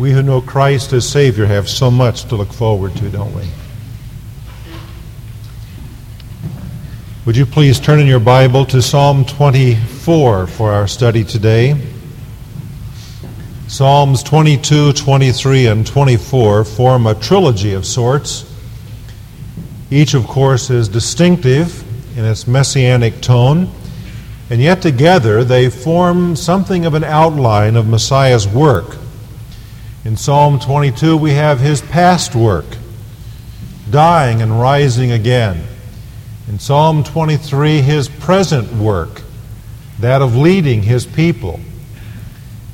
We who know Christ as Savior have so much to look forward to, don't we? Would you please turn in your Bible to Psalm 24 for our study today? Psalms 22, 23, and 24 form a trilogy of sorts. Each, of course, is distinctive in its messianic tone, and yet together they form something of an outline of Messiah's work. In Psalm 22, we have his past work, dying and rising again. In Psalm 23, his present work, that of leading his people.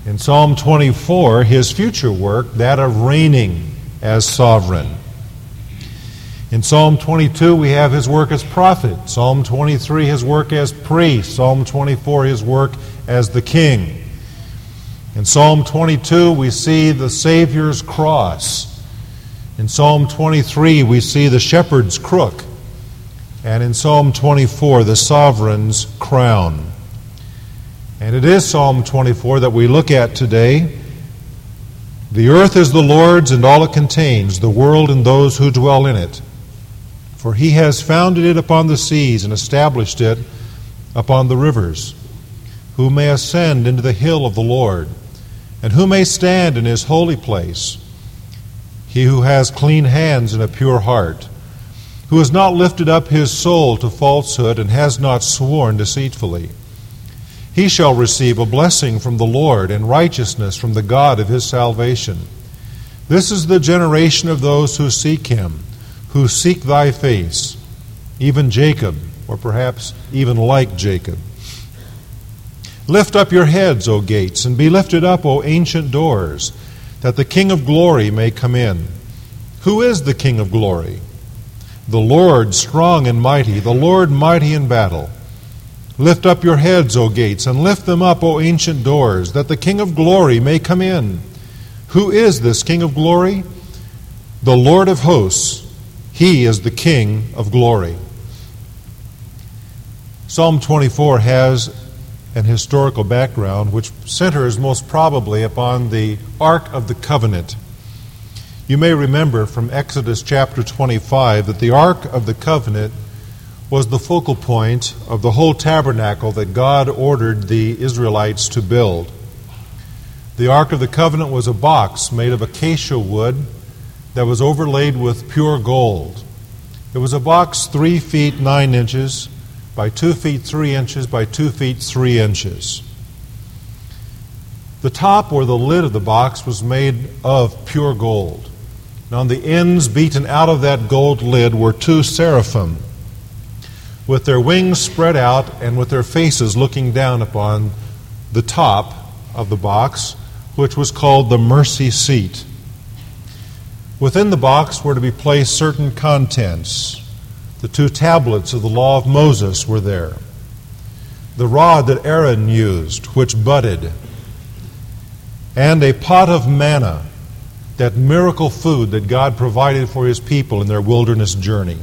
In Psalm 24, his future work, that of reigning as sovereign. In Psalm 22, we have his work as prophet. Psalm 23, his work as priest. Psalm 24, his work as the king. In Psalm 22, we see the Savior's cross. In Psalm 23, we see the shepherd's crook. And in Psalm 24, the sovereign's crown. And it is Psalm 24 that we look at today. The earth is the Lord's and all it contains, the world and those who dwell in it. For he has founded it upon the seas and established it upon the rivers. Who may ascend into the hill of the Lord? And who may stand in his holy place? He who has clean hands and a pure heart, who has not lifted up his soul to falsehood and has not sworn deceitfully. He shall receive a blessing from the Lord and righteousness from the God of his salvation. This is the generation of those who seek him, who seek thy face, even Jacob, or perhaps even like Jacob. Lift up your heads, O gates, and be lifted up, O ancient doors, that the King of glory may come in. Who is the King of glory? The Lord strong and mighty, the Lord mighty in battle. Lift up your heads, O gates, and lift them up, O ancient doors, that the King of glory may come in. Who is this King of glory? The Lord of hosts. He is the King of glory. Psalm 24 has and historical background, which centers most probably upon the Ark of the Covenant. You may remember from Exodus chapter 25 that the Ark of the Covenant was the focal point of the whole tabernacle that God ordered the Israelites to build. The Ark of the Covenant was a box made of acacia wood that was overlaid with pure gold. It was a box three feet nine inches by 2 feet 3 inches by 2 feet 3 inches. The top or the lid of the box was made of pure gold. And on the ends, beaten out of that gold lid, were two seraphim with their wings spread out and with their faces looking down upon the top of the box, which was called the mercy seat. Within the box were to be placed certain contents the two tablets of the law of Moses were there. The rod that Aaron used, which budded. And a pot of manna, that miracle food that God provided for his people in their wilderness journey.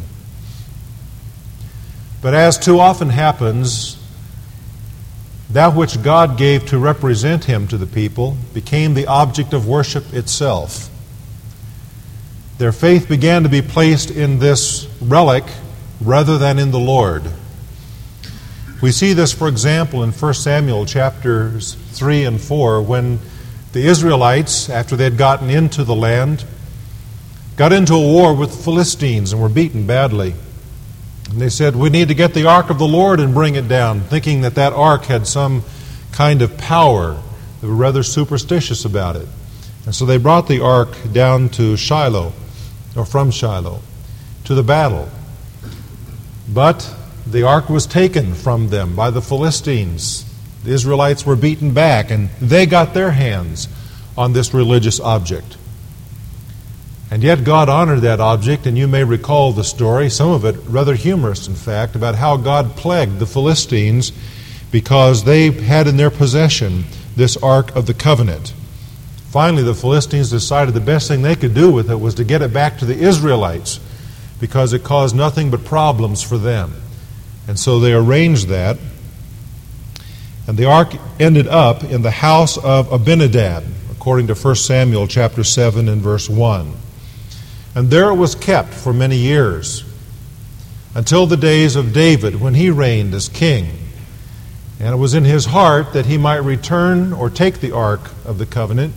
But as too often happens, that which God gave to represent him to the people became the object of worship itself. Their faith began to be placed in this relic rather than in the Lord. We see this, for example, in 1 Samuel chapters 3 and 4, when the Israelites, after they had gotten into the land, got into a war with the Philistines and were beaten badly. And they said, We need to get the ark of the Lord and bring it down, thinking that that ark had some kind of power. They were rather superstitious about it. And so they brought the ark down to Shiloh, or from Shiloh, to the battle. But the ark was taken from them by the Philistines. The Israelites were beaten back, and they got their hands on this religious object. And yet God honored that object, and you may recall the story, some of it rather humorous, in fact, about how God plagued the Philistines because they had in their possession this Ark of the Covenant. Finally, the Philistines decided the best thing they could do with it was to get it back to the Israelites because it caused nothing but problems for them. And so they arranged that. And the ark ended up in the house of Abinadab. According to 1 Samuel chapter 7 and verse 1. And there it was kept for many years, until the days of David when he reigned as king. And it was in his heart that he might return or take the ark of the covenant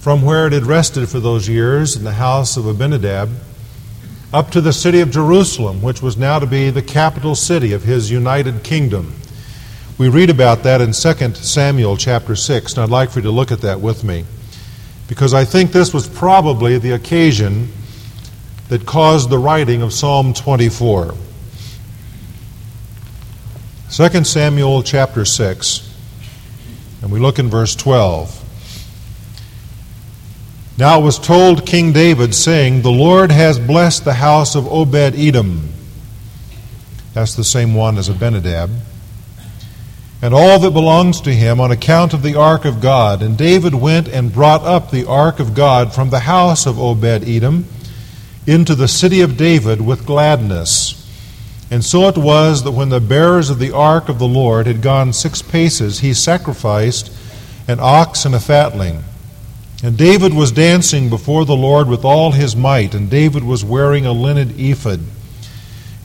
from where it had rested for those years in the house of Abinadab up to the city of Jerusalem, which was now to be the capital city of his united kingdom. We read about that in 2 Samuel chapter 6, and I'd like for you to look at that with me because I think this was probably the occasion that caused the writing of Psalm 24. 2 Samuel chapter 6, and we look in verse 12. Now it was told King David, saying, The Lord has blessed the house of Obed Edom. That's the same one as Abinadab. And all that belongs to him on account of the ark of God. And David went and brought up the ark of God from the house of Obed Edom into the city of David with gladness. And so it was that when the bearers of the ark of the Lord had gone six paces, he sacrificed an ox and a fatling. And David was dancing before the Lord with all his might, and David was wearing a linen ephod.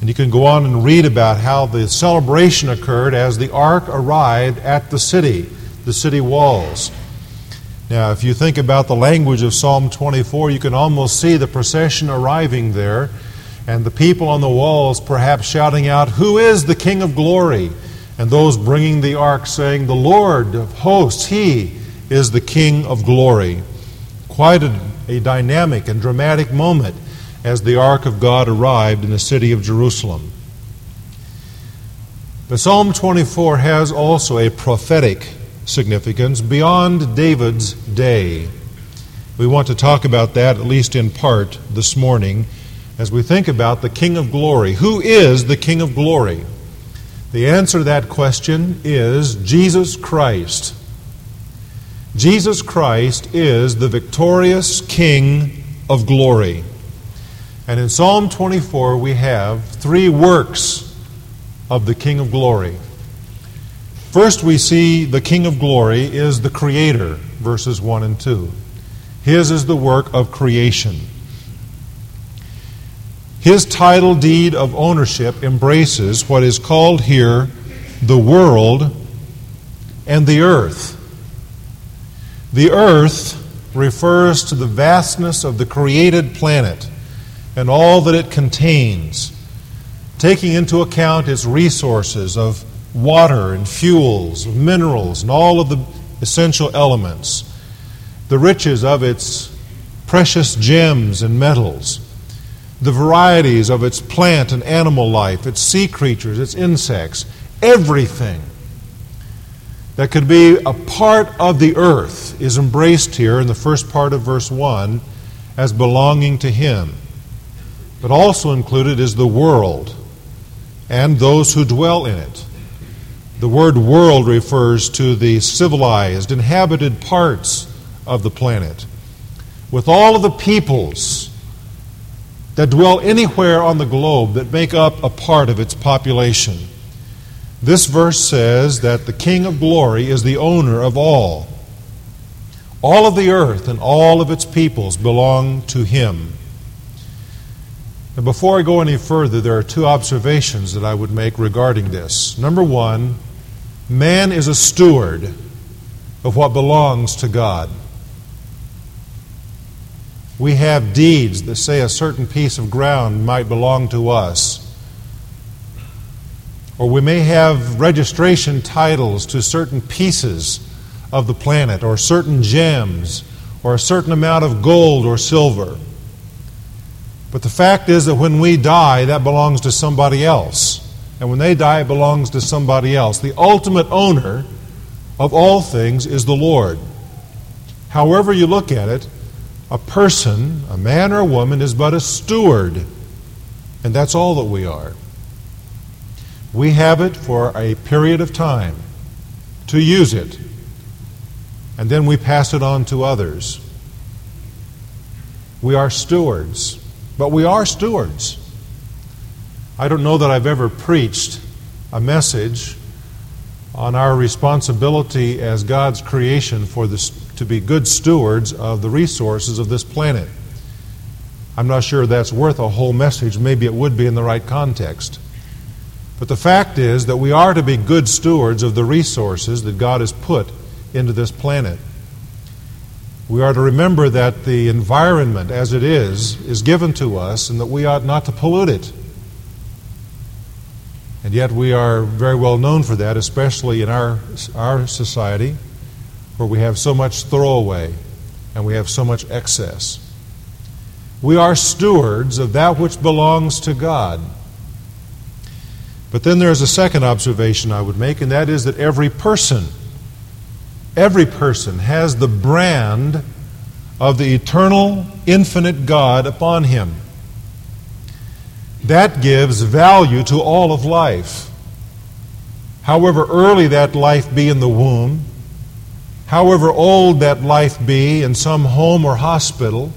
And you can go on and read about how the celebration occurred as the ark arrived at the city, the city walls. Now, if you think about the language of Psalm 24, you can almost see the procession arriving there, and the people on the walls perhaps shouting out, Who is the King of glory? And those bringing the ark saying, The Lord of hosts, He is the King of glory. Quite a, a dynamic and dramatic moment as the ark of God arrived in the city of Jerusalem. But Psalm 24 has also a prophetic significance beyond David's day. We want to talk about that, at least in part, this morning as we think about the King of Glory. Who is the King of Glory? The answer to that question is Jesus Christ. Jesus Christ is the victorious King of glory. And in Psalm 24, we have three works of the King of glory. First, we see the King of glory is the Creator, verses 1 and 2. His is the work of creation. His title deed of ownership embraces what is called here the world and the earth. The earth refers to the vastness of the created planet and all that it contains, taking into account its resources of water and fuels, minerals, and all of the essential elements, the riches of its precious gems and metals, the varieties of its plant and animal life, its sea creatures, its insects, everything that could be a part of the earth is embraced here in the first part of verse 1 as belonging to Him. But also included is the world and those who dwell in it. The word world refers to the civilized, inhabited parts of the planet, with all of the peoples that dwell anywhere on the globe that make up a part of its population. This verse says that the King of glory is the owner of all. All of the earth and all of its peoples belong to him. Now, before I go any further, there are two observations that I would make regarding this. Number one, man is a steward of what belongs to God. We have deeds that say a certain piece of ground might belong to us. Or we may have registration titles to certain pieces of the planet, or certain gems, or a certain amount of gold or silver. But the fact is that when we die, that belongs to somebody else. And when they die, it belongs to somebody else. The ultimate owner of all things is the Lord. However, you look at it, a person, a man or a woman, is but a steward. And that's all that we are. We have it for a period of time to use it, and then we pass it on to others. We are stewards, but we are stewards. I don't know that I've ever preached a message on our responsibility as God's creation for the to be good stewards of the resources of this planet. I'm not sure that's worth a whole message. Maybe it would be in the right context. But the fact is that we are to be good stewards of the resources that God has put into this planet. We are to remember that the environment as it is is given to us and that we ought not to pollute it. And yet we are very well known for that, especially in our, our society where we have so much throwaway and we have so much excess. We are stewards of that which belongs to God. But then there's a second observation I would make, and that is that every person, every person has the brand of the eternal, infinite God upon him. That gives value to all of life. However early that life be in the womb, however old that life be in some home or hospital,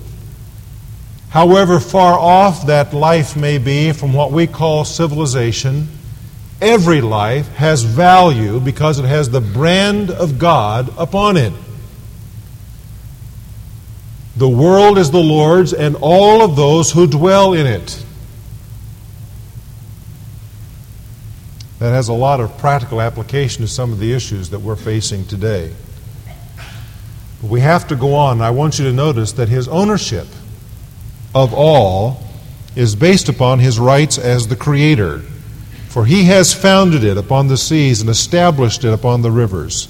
however far off that life may be from what we call civilization, every life has value because it has the brand of God upon it. The world is the Lord's and all of those who dwell in it. That has a lot of practical application to some of the issues that we're facing today. But We have to go on. I want you to notice that his ownership of all is based upon his rights as the creator. For he has founded it upon the seas and established it upon the rivers.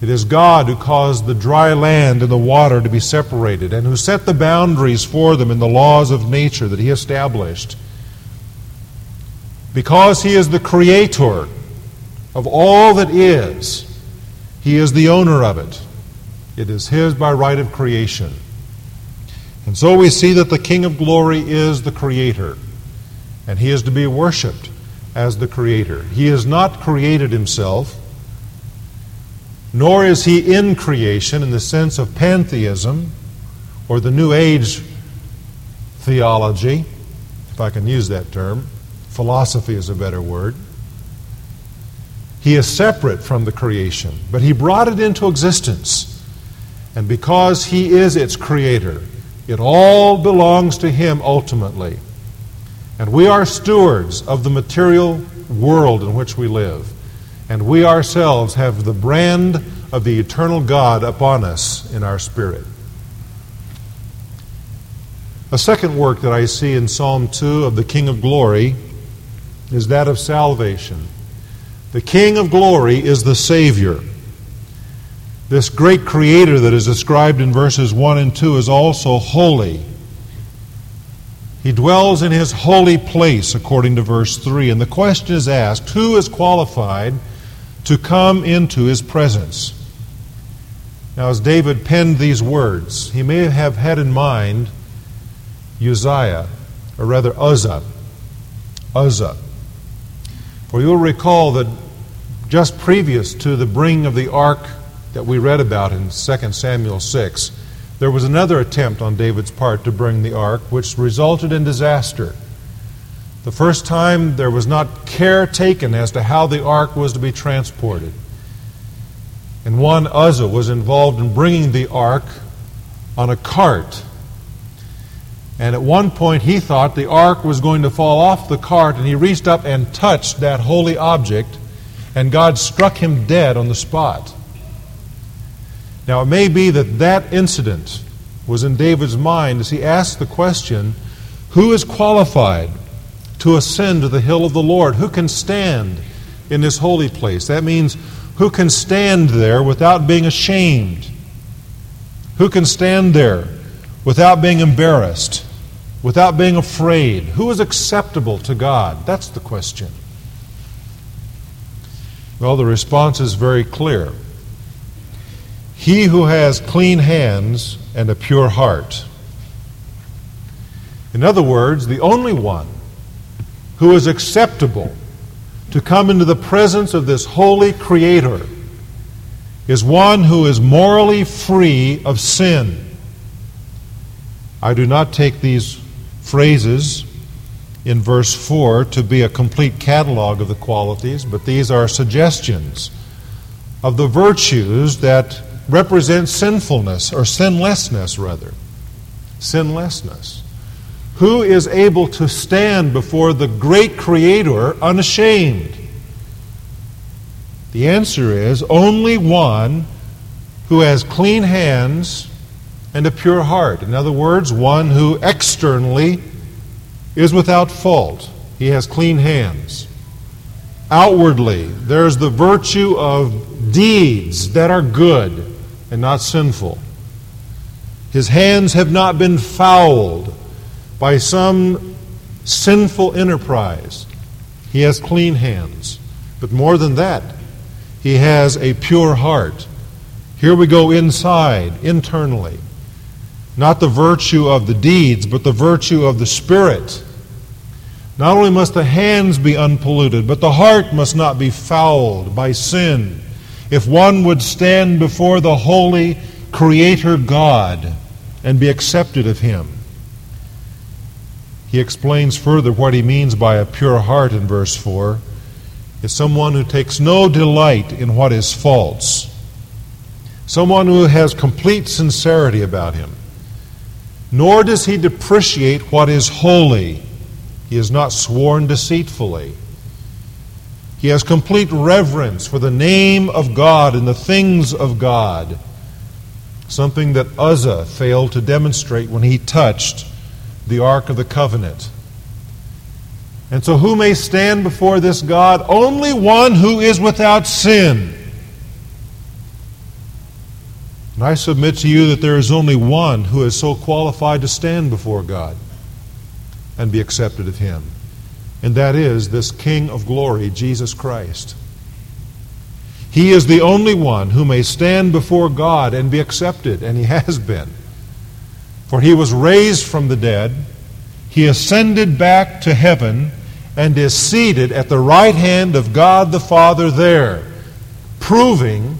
It is God who caused the dry land and the water to be separated, and who set the boundaries for them in the laws of nature that he established. Because he is the creator of all that is, he is the owner of it. It is His by right of creation. And so we see that the King of glory is the Creator, and He is to be worshiped as the Creator. He has not created Himself, nor is He in creation in the sense of pantheism or the New Age theology, if I can use that term. Philosophy is a better word. He is separate from the creation, but He brought it into existence. And because He is its creator, it all belongs to Him ultimately. And we are stewards of the material world in which we live. And we ourselves have the brand of the eternal God upon us in our spirit. A second work that I see in Psalm 2 of the King of Glory is that of salvation. The King of Glory is the Savior. This great creator that is described in verses 1 and 2 is also holy. He dwells in his holy place, according to verse 3. And the question is asked who is qualified to come into his presence? Now, as David penned these words, he may have had in mind Uzziah, or rather Uzzah. Uzzah. For you'll recall that just previous to the bringing of the ark that we read about in 2 Samuel 6, there was another attempt on David's part to bring the ark, which resulted in disaster. The first time, there was not care taken as to how the ark was to be transported. And one Uzzah was involved in bringing the ark on a cart. And at one point, he thought the ark was going to fall off the cart, and he reached up and touched that holy object, and God struck him dead on the spot. Now, it may be that that incident was in David's mind as he asked the question who is qualified to ascend to the hill of the Lord? Who can stand in this holy place? That means who can stand there without being ashamed? Who can stand there without being embarrassed, without being afraid? Who is acceptable to God? That's the question. Well, the response is very clear. He who has clean hands and a pure heart. In other words, the only one who is acceptable to come into the presence of this holy Creator is one who is morally free of sin. I do not take these phrases in verse 4 to be a complete catalog of the qualities, but these are suggestions of the virtues that represents sinfulness, or sinlessness, rather. Sinlessness. Who is able to stand before the great Creator unashamed? The answer is only one who has clean hands and a pure heart. In other words, one who externally is without fault. He has clean hands. Outwardly, there's the virtue of deeds that are good and not sinful. His hands have not been fouled by some sinful enterprise. He has clean hands. But more than that, he has a pure heart. Here we go inside, internally. Not the virtue of the deeds, but the virtue of the Spirit. Not only must the hands be unpolluted, but the heart must not be fouled by sin. If one would stand before the holy Creator God and be accepted of Him. He explains further what he means by a pure heart in verse 4 is someone who takes no delight in what is false, someone who has complete sincerity about him. Nor does he depreciate what is holy. He has not sworn deceitfully. He has complete reverence for the name of God and the things of God, something that Uzzah failed to demonstrate when he touched the Ark of the Covenant. And so, who may stand before this God? Only one who is without sin. And I submit to you that there is only one who is so qualified to stand before God and be accepted of Him. And that is this King of glory, Jesus Christ. He is the only one who may stand before God and be accepted, and He has been. For He was raised from the dead he ascended back to heaven and is seated at the right hand of God the Father there, proving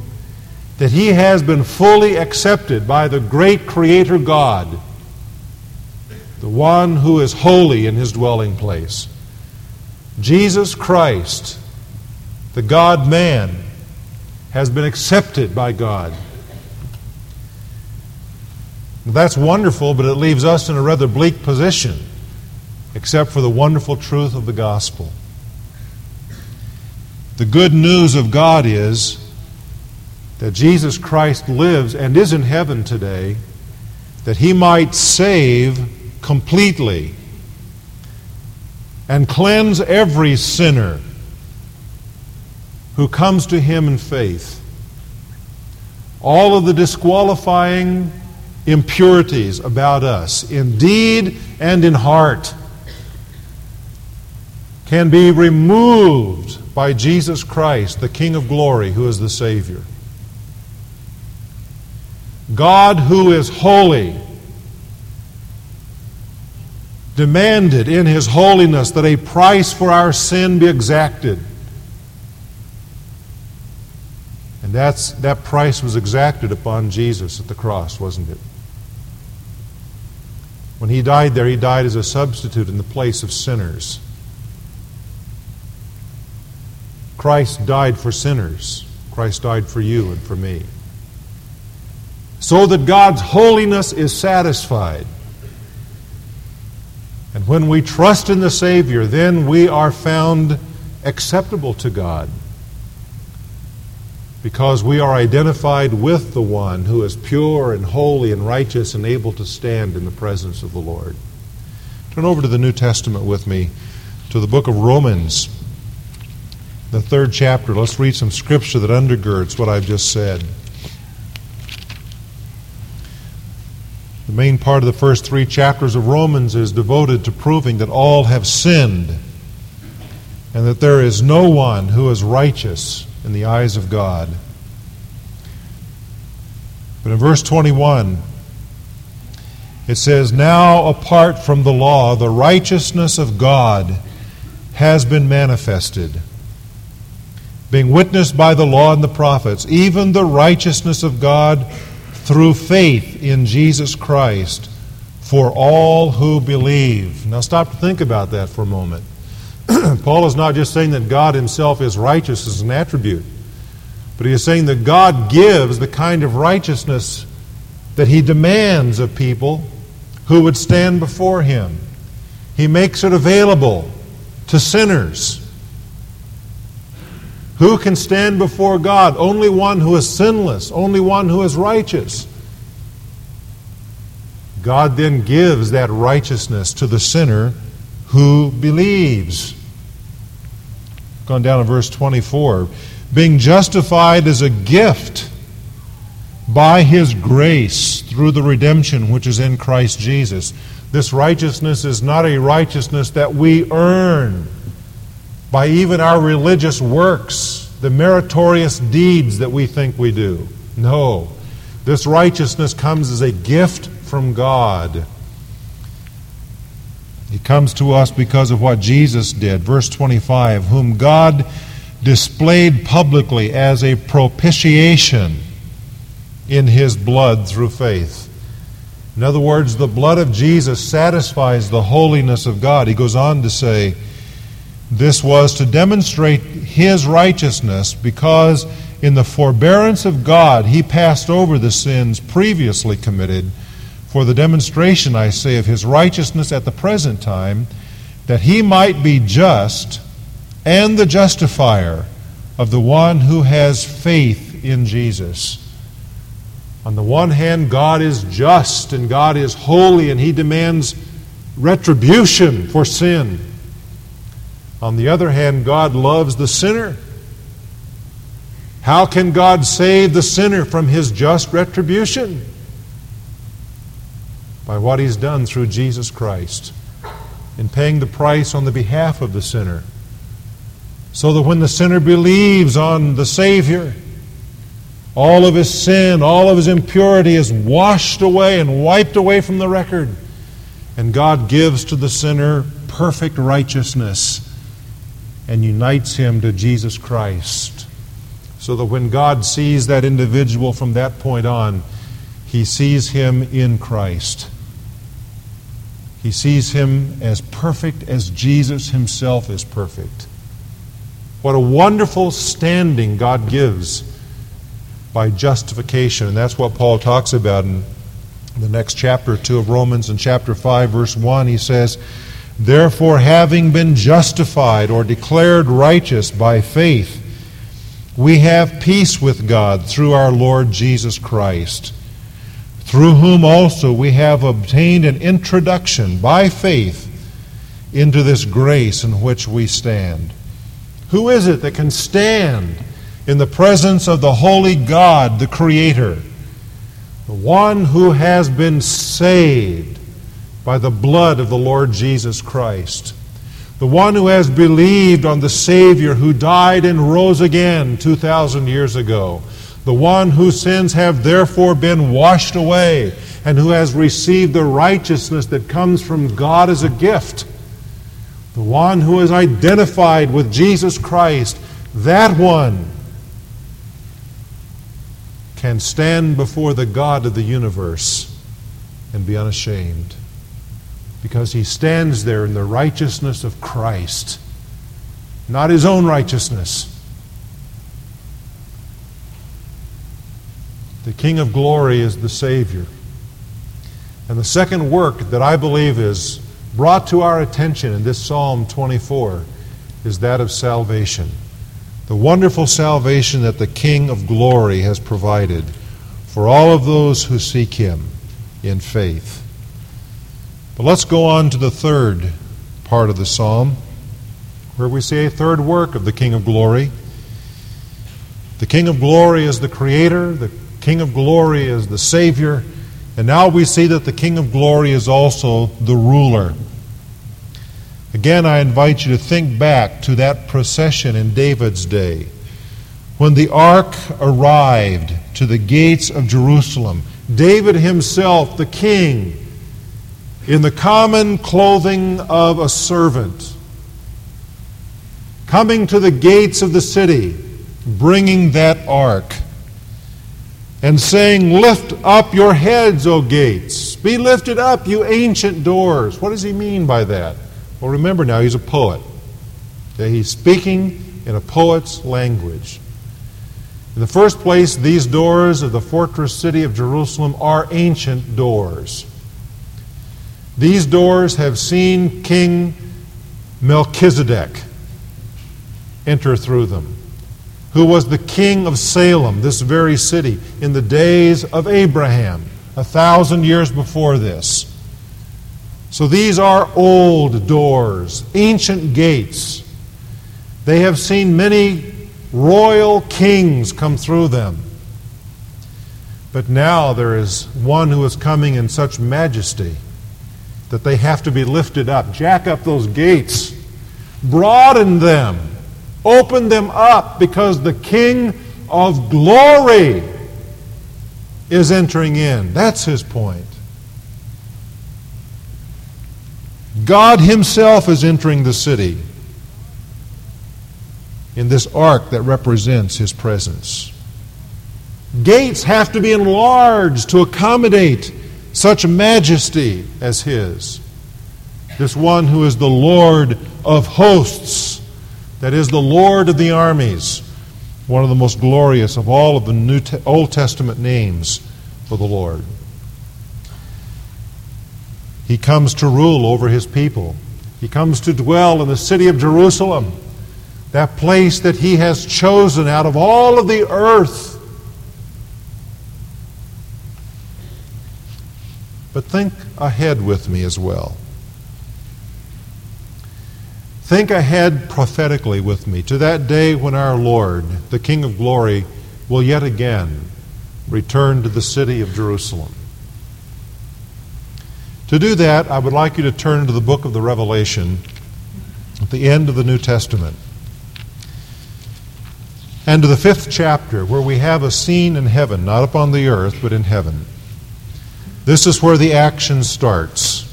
that he has been fully accepted by the great Creator God, the one who is holy in his dwelling place. Jesus Christ, the God man, has been accepted by God. That's wonderful, but it leaves us in a rather bleak position except for the wonderful truth of the gospel. The good news of God is that Jesus Christ lives and is in heaven today that he might save completely and cleanse every sinner who comes to him in faith. All of the disqualifying impurities about us, in deed and in heart can be removed by Jesus Christ, the King of glory, who is the Savior. God, who is holy, demanded in his holiness that a price for our sin be exacted. And that's, that price was exacted upon Jesus at the cross, wasn't it? When he died there, he died as a substitute in the place of sinners. Christ died for sinners. Christ died for you and for me. So that God's holiness is satisfied. And when we trust in the Savior, then we are found acceptable to God. Because we are identified with the one who is pure and holy and righteous and able to stand in the presence of the Lord. Turn over to the New Testament with me, to the book of Romans the third chapter. Let's read some scripture that undergirds what I've just said. Main part of the first three chapters of Romans is devoted to proving that all have sinned and that there is no one who is righteous in the eyes of God. But in verse 21, it says, Now apart from the law, the righteousness of God has been manifested being witnessed by the law and the prophets, even the righteousness of God through faith in Jesus Christ for all who believe. Now, stop to think about that for a moment. Paul is not just saying that God himself is righteous as an attribute, But he is saying that God gives the kind of righteousness that he demands of people who would stand before him. He makes it available to sinners. Who can stand before God? Only one who is sinless, only one who is righteous. God then gives that righteousness to the sinner who believes. Going down to verse 24. Being justified as a gift by his grace through the redemption which is in Christ Jesus. This righteousness is not a righteousness that we earn by even our religious works, the meritorious deeds that we think we do. No. This righteousness comes as a gift from God. It comes to us because of what Jesus did. Verse 25, whom God displayed publicly as a propitiation in his blood through faith. In other words, the blood of Jesus satisfies the holiness of God. He goes on to say, This was to demonstrate his righteousness because in the forbearance of God he passed over the sins previously committed for the demonstration, I say, of his righteousness at the present time, that he might be just and the justifier of the one who has faith in Jesus. On the one hand, God is just and God is holy and He demands retribution for sin. On the other hand, God loves the sinner. How can God save the sinner from His just retribution? By what He's done through Jesus Christ in paying the price on the behalf of the sinner. So that when the sinner believes on the Savior, all of his sin, all of his impurity is washed away and wiped away from the record. And God gives to the sinner perfect righteousness and unites him to Jesus Christ. So that when God sees that individual from that point on, he sees him in Christ. He sees him as perfect as Jesus himself is perfect. What a wonderful standing God gives by justification. And that's what Paul talks about in the next chapter 2 of Romans. In chapter 5, verse 1, he says, Therefore, having been justified or declared righteous by faith, we have peace with God through our Lord Jesus Christ, through whom also we have obtained an introduction by faith into this grace in which we stand. Who is it that can stand? in the presence of the holy God, the Creator, the one who has been saved by the blood of the Lord Jesus Christ, the one who has believed on the Savior who died and rose again 2,000 years ago, the one whose sins have therefore been washed away, and who has received the righteousness that comes from God as a gift, the one who is identified with Jesus Christ, that one can stand before the God of the universe and be unashamed because he stands there in the righteousness of Christ, not his own righteousness. The King of glory is the Savior. And the second work that I believe is brought to our attention in this Psalm 24 is that of salvation the wonderful salvation that the King of glory has provided for all of those who seek him in faith. But let's go on to the third part of the psalm, where we see a third work of the King of glory. The King of glory is the Creator, the King of glory is the Savior, and now we see that the King of glory is also the ruler. Again, I invite you to think back to that procession in David's day when the ark arrived to the gates of Jerusalem. David himself, the king, in the common clothing of a servant, coming to the gates of the city, bringing that ark, and saying, Lift up your heads, O gates. Be lifted up, you ancient doors. What does he mean by that? Well, remember now, he's a poet. Okay? He's speaking in a poet's language. In the first place, these doors of the fortress city of Jerusalem are ancient doors. These doors have seen King Melchizedek enter through them, who was the king of Salem, this very city, in the days of Abraham, a thousand years before this. So these are old doors, ancient gates. They have seen many royal kings come through them. But now there is one who is coming in such majesty that they have to be lifted up. Jack up those gates, broaden them, open them up, because the King of glory is entering in. That's his point. God Himself is entering the city in this ark that represents His presence. Gates have to be enlarged to accommodate such majesty as His. This one who is the Lord of hosts, that is, the Lord of the armies, one of the most glorious of all of the New Te- Old Testament names for the Lord. He comes to rule over his people. He comes to dwell in the city of Jerusalem, that place that he has chosen out of all of the earth. But think ahead with me as well. Think ahead prophetically with me to that day when our Lord, the King of glory, will yet again return to the city of Jerusalem. To do that, I would like you to turn to the book of the Revelation at the end of the New Testament and to the fifth chapter where we have a scene in heaven, not upon the earth, but in heaven. This is where the action starts.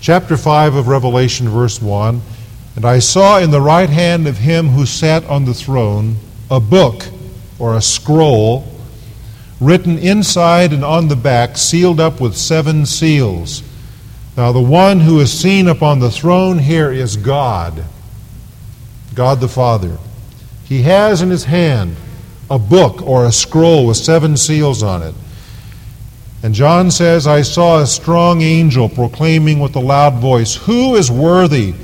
Chapter 5 of Revelation, verse 1 And I saw in the right hand of him who sat on the throne a book or a scroll written inside and on the back, sealed up with seven seals. Now, the one who is seen upon the throne here is God, God the Father. He has in his hand a book or a scroll with seven seals on it. And John says, I saw a strong angel proclaiming with a loud voice, Who is worthy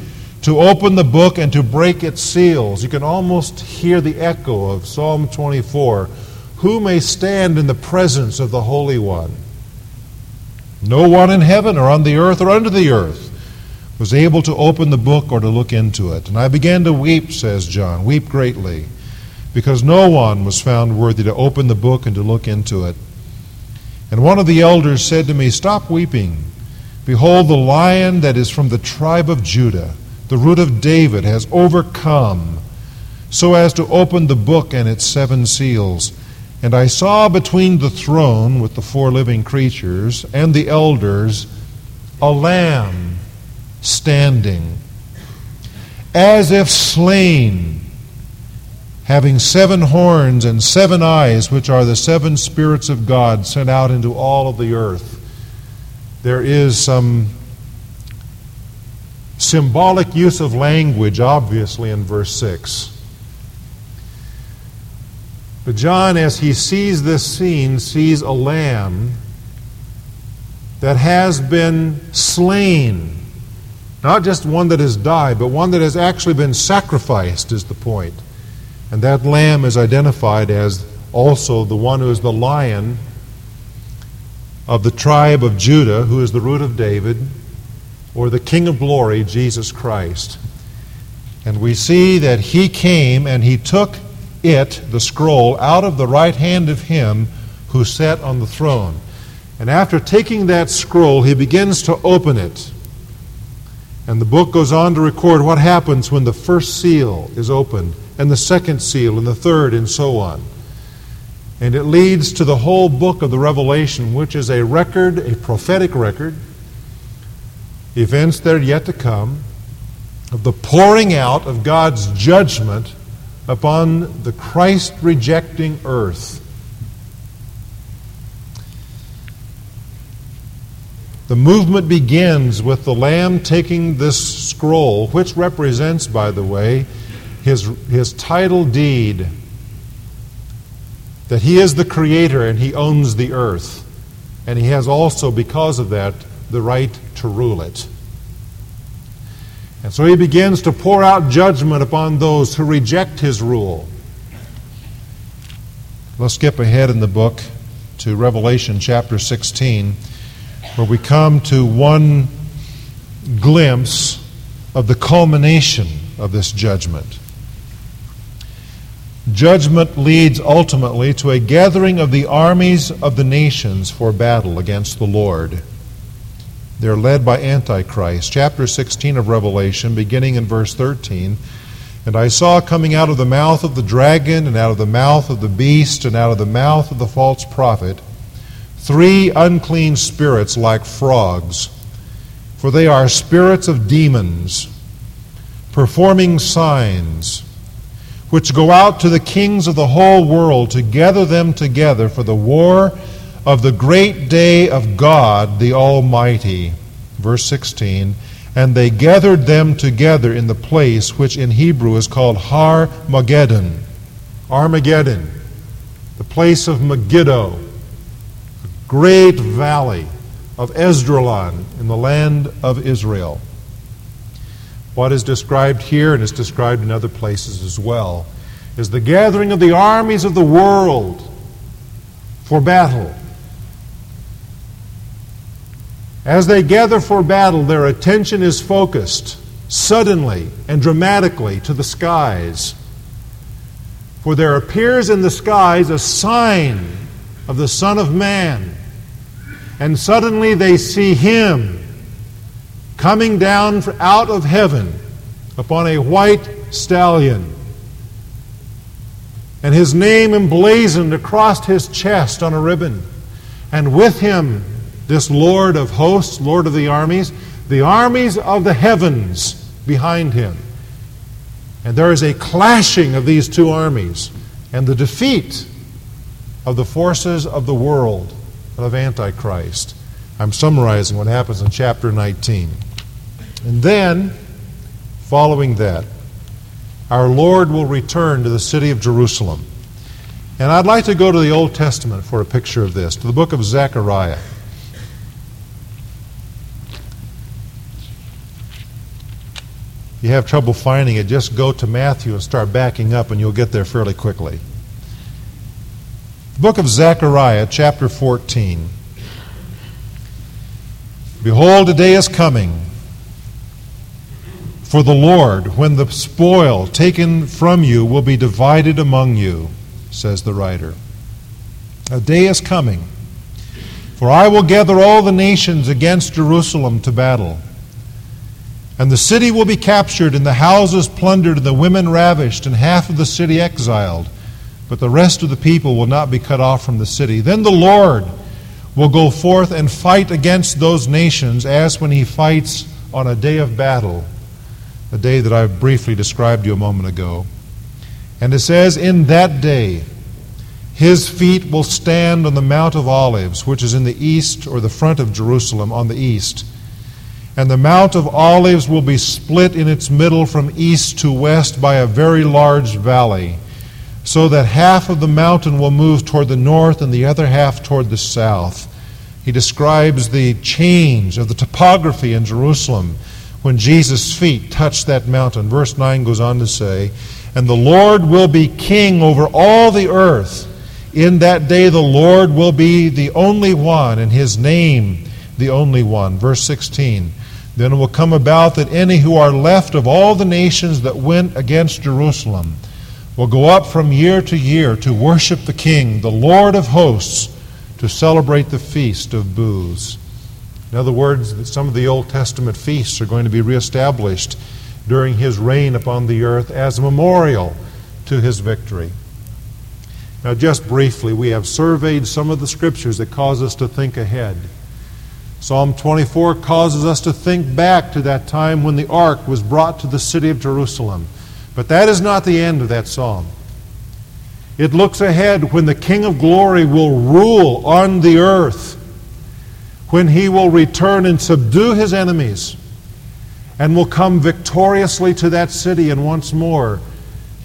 to open the book and to break its seals? You can almost hear the echo of Psalm 24 who may stand in the presence of the Holy One? No one in heaven or on the earth or under the earth was able to open the book or to look into it. And I began to weep, says John, weep greatly, because no one was found worthy to open the book and to look into it. And one of the elders said to me, Stop weeping. Behold, the lion that is from the tribe of Judah, the root of David, has overcome, so as to open the book and its seven seals. And I saw between the throne with the four living creatures and the elders a lamb standing, as if slain, having seven horns and seven eyes, which are the seven spirits of God sent out into all of the earth. There is some symbolic use of language, obviously, in verse 6. But John, as he sees this scene, sees a lamb that has been slain. Not just one that has died, but one that has actually been sacrificed, is the point. And that lamb is identified as also the one who is the lion of the tribe of Judah, who is the root of David, or the King of glory, Jesus Christ. And we see that he came and he took it, the scroll, out of the right hand of him who sat on the throne. And after taking that scroll, he begins to open it. And the book goes on to record what happens when the first seal is opened, and the second seal, and the third, and so on. And it leads to the whole book of the Revelation, which is a record, a prophetic record, events that are yet to come, of the pouring out of God's judgment upon the Christ rejecting earth. The movement begins with the Lamb taking this scroll, which represents, by the way, his, his title deed that he is the creator and he owns the earth. And he has also, because of that, the right to rule it. And so he begins to pour out judgment upon those who reject his rule. Let's skip ahead in the book to Revelation chapter 16, where we come to one glimpse of the culmination of this judgment. Judgment leads ultimately to a gathering of the armies of the nations for battle against the Lord. They're led by Antichrist. Chapter 16 of Revelation, beginning in verse 13. And I saw coming out of the mouth of the dragon, and out of the mouth of the beast, and out of the mouth of the false prophet, three unclean spirits like frogs. For they are spirits of demons, performing signs which go out to the kings of the whole world to gather them together for the war of the great day of God the Almighty. Verse 16. And they gathered them together in the place which in Hebrew is called Har Mageddon. Armageddon, the place of Megiddo, a great valley of Esdraelon in the land of Israel. What is described here and is described in other places as well is the gathering of the armies of the world for battle. As they gather for battle, their attention is focused suddenly and dramatically to the skies. For there appears in the skies a sign of the Son of Man. And suddenly they see him coming down out of heaven upon a white stallion, and his name emblazoned across his chest on a ribbon. And with him, this Lord of hosts, Lord of the armies, the armies of the heavens behind him. And there is a clashing of these two armies and the defeat of the forces of the world of Antichrist. I'm summarizing what happens in chapter 19. And then, following that, our Lord will return to the city of Jerusalem. And I'd like to go to the Old Testament for a picture of this, to the book of Zechariah. If you have trouble finding it, just go to Matthew and start backing up, and you'll get there fairly quickly. The book of Zechariah, chapter 14. Behold, a day is coming for the Lord, when the spoil taken from you will be divided among you, says the writer. A day is coming, for I will gather all the nations against Jerusalem to battle. And the city will be captured, and the houses plundered, and the women ravished, and half of the city exiled. But the rest of the people will not be cut off from the city. Then the Lord will go forth and fight against those nations as when he fights on a day of battle a day that I've briefly described to you a moment ago. And it says, In that day, his feet will stand on the Mount of Olives, which is in the east or the front of Jerusalem on the east. And the Mount of Olives will be split in its middle from east to west by a very large valley, so that half of the mountain will move toward the north and the other half toward the south. He describes the change of the topography in Jerusalem when Jesus' feet touched that mountain. Verse 9 goes on to say, And the Lord will be king over all the earth. In that day, the Lord will be the only one, and his name the only one. Verse 16. Then it will come about that any who are left of all the nations that went against Jerusalem will go up from year to year to worship the King, the Lord of hosts, to celebrate the feast of booths. In other words, some of the Old Testament feasts are going to be reestablished during his reign upon the earth as a memorial to his victory. Now, just briefly, we have surveyed some of the scriptures that cause us to think ahead. Psalm 24 causes us to think back to that time when the ark was brought to the city of Jerusalem. But that is not the end of that psalm. It looks ahead when the King of glory will rule on the earth when he will return and subdue his enemies and will come victoriously to that city and once more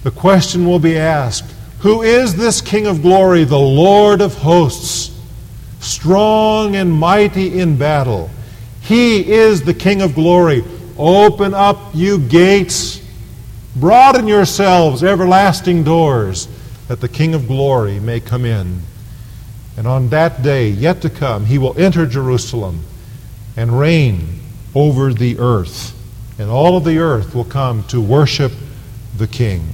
the question will be asked Who is this King of glory, the Lord of hosts, strong and mighty in battle? He is the King of glory. Open up, you gates. Broaden yourselves, everlasting doors, that the King of glory may come in. And on that day, yet to come, he will enter Jerusalem and reign over the earth. And all of the earth will come to worship the King.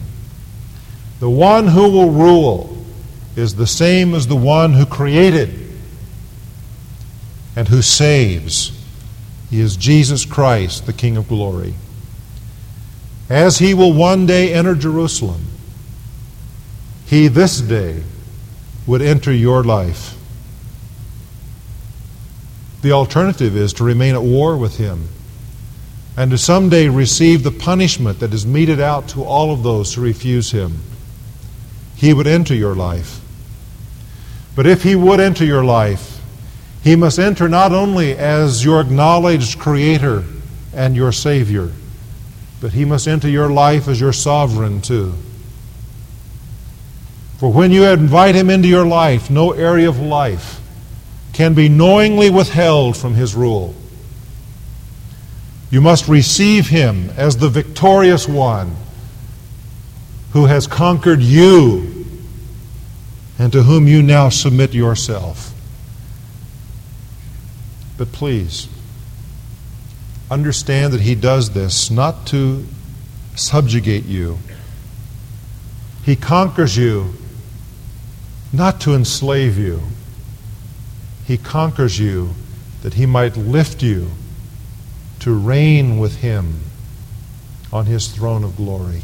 The one who will rule is the same as the one who created and who saves. He is Jesus Christ, the King of glory. As he will one day enter Jerusalem, he this day would enter your life. The alternative is to remain at war with him and to someday receive the punishment that is meted out to all of those who refuse him. He would enter your life. But if he would enter your life, he must enter not only as your acknowledged Creator and your Savior, but He must enter your life as your sovereign too. For when you invite Him into your life, no area of life can be knowingly withheld from His rule. You must receive Him as the victorious one who has conquered you and to whom you now submit yourself. But please, understand that He does this not to subjugate you. He conquers you not to enslave you. He conquers you that He might lift you to reign with Him on His throne of glory.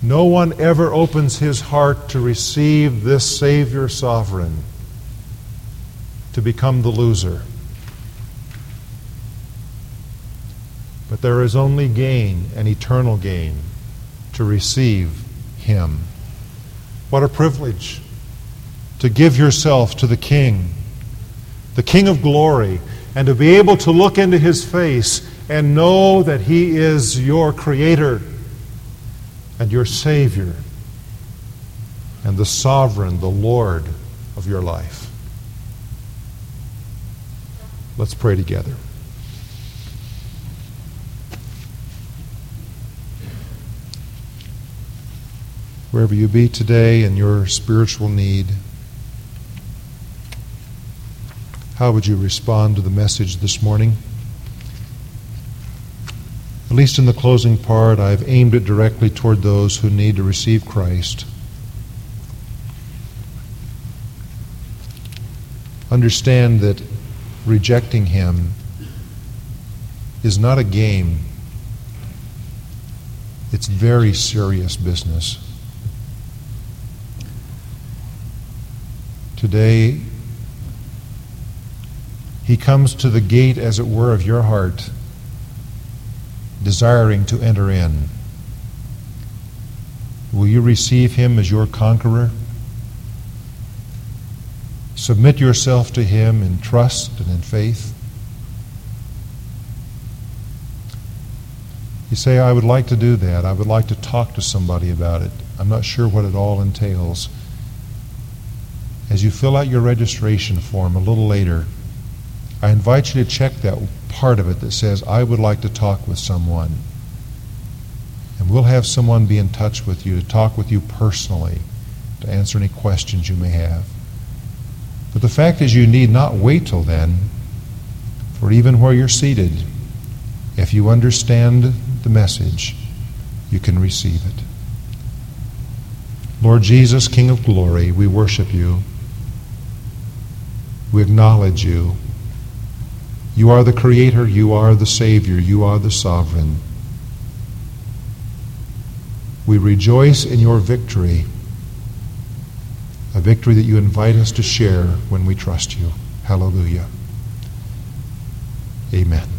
No one ever opens his heart to receive this Savior sovereign to become the loser. But there is only gain, an eternal gain, to receive Him. What a privilege to give yourself to the King, the King of glory, and to be able to look into His face and know that He is your Creator and your Savior and the Sovereign, the Lord of your life. Let's pray together. Wherever you be today in your spiritual need, how would you respond to the message this morning? At least in the closing part, I've aimed it directly toward those who need to receive Christ. Understand that rejecting Him is not a game, it's very serious business. Today, He comes to the gate, as it were, of your heart, desiring to enter in. Will you receive Him as your conqueror? Submit yourself to Him in trust and in faith. You say, I would like to do that. I would like to talk to somebody about it. I'm not sure what it all entails. As you fill out your registration form a little later, I invite you to check that part of it that says, I would like to talk with someone. And we'll have someone be in touch with you to talk with you personally, to answer any questions you may have. But the fact is, you need not wait till then, for even where you're seated, if you understand the message, you can receive it. Lord Jesus, King of glory, we worship you. We acknowledge you. You are the Creator, you are the Savior, you are the Sovereign. We rejoice in your victory a victory that you invite us to share when we trust you. Hallelujah. Amen.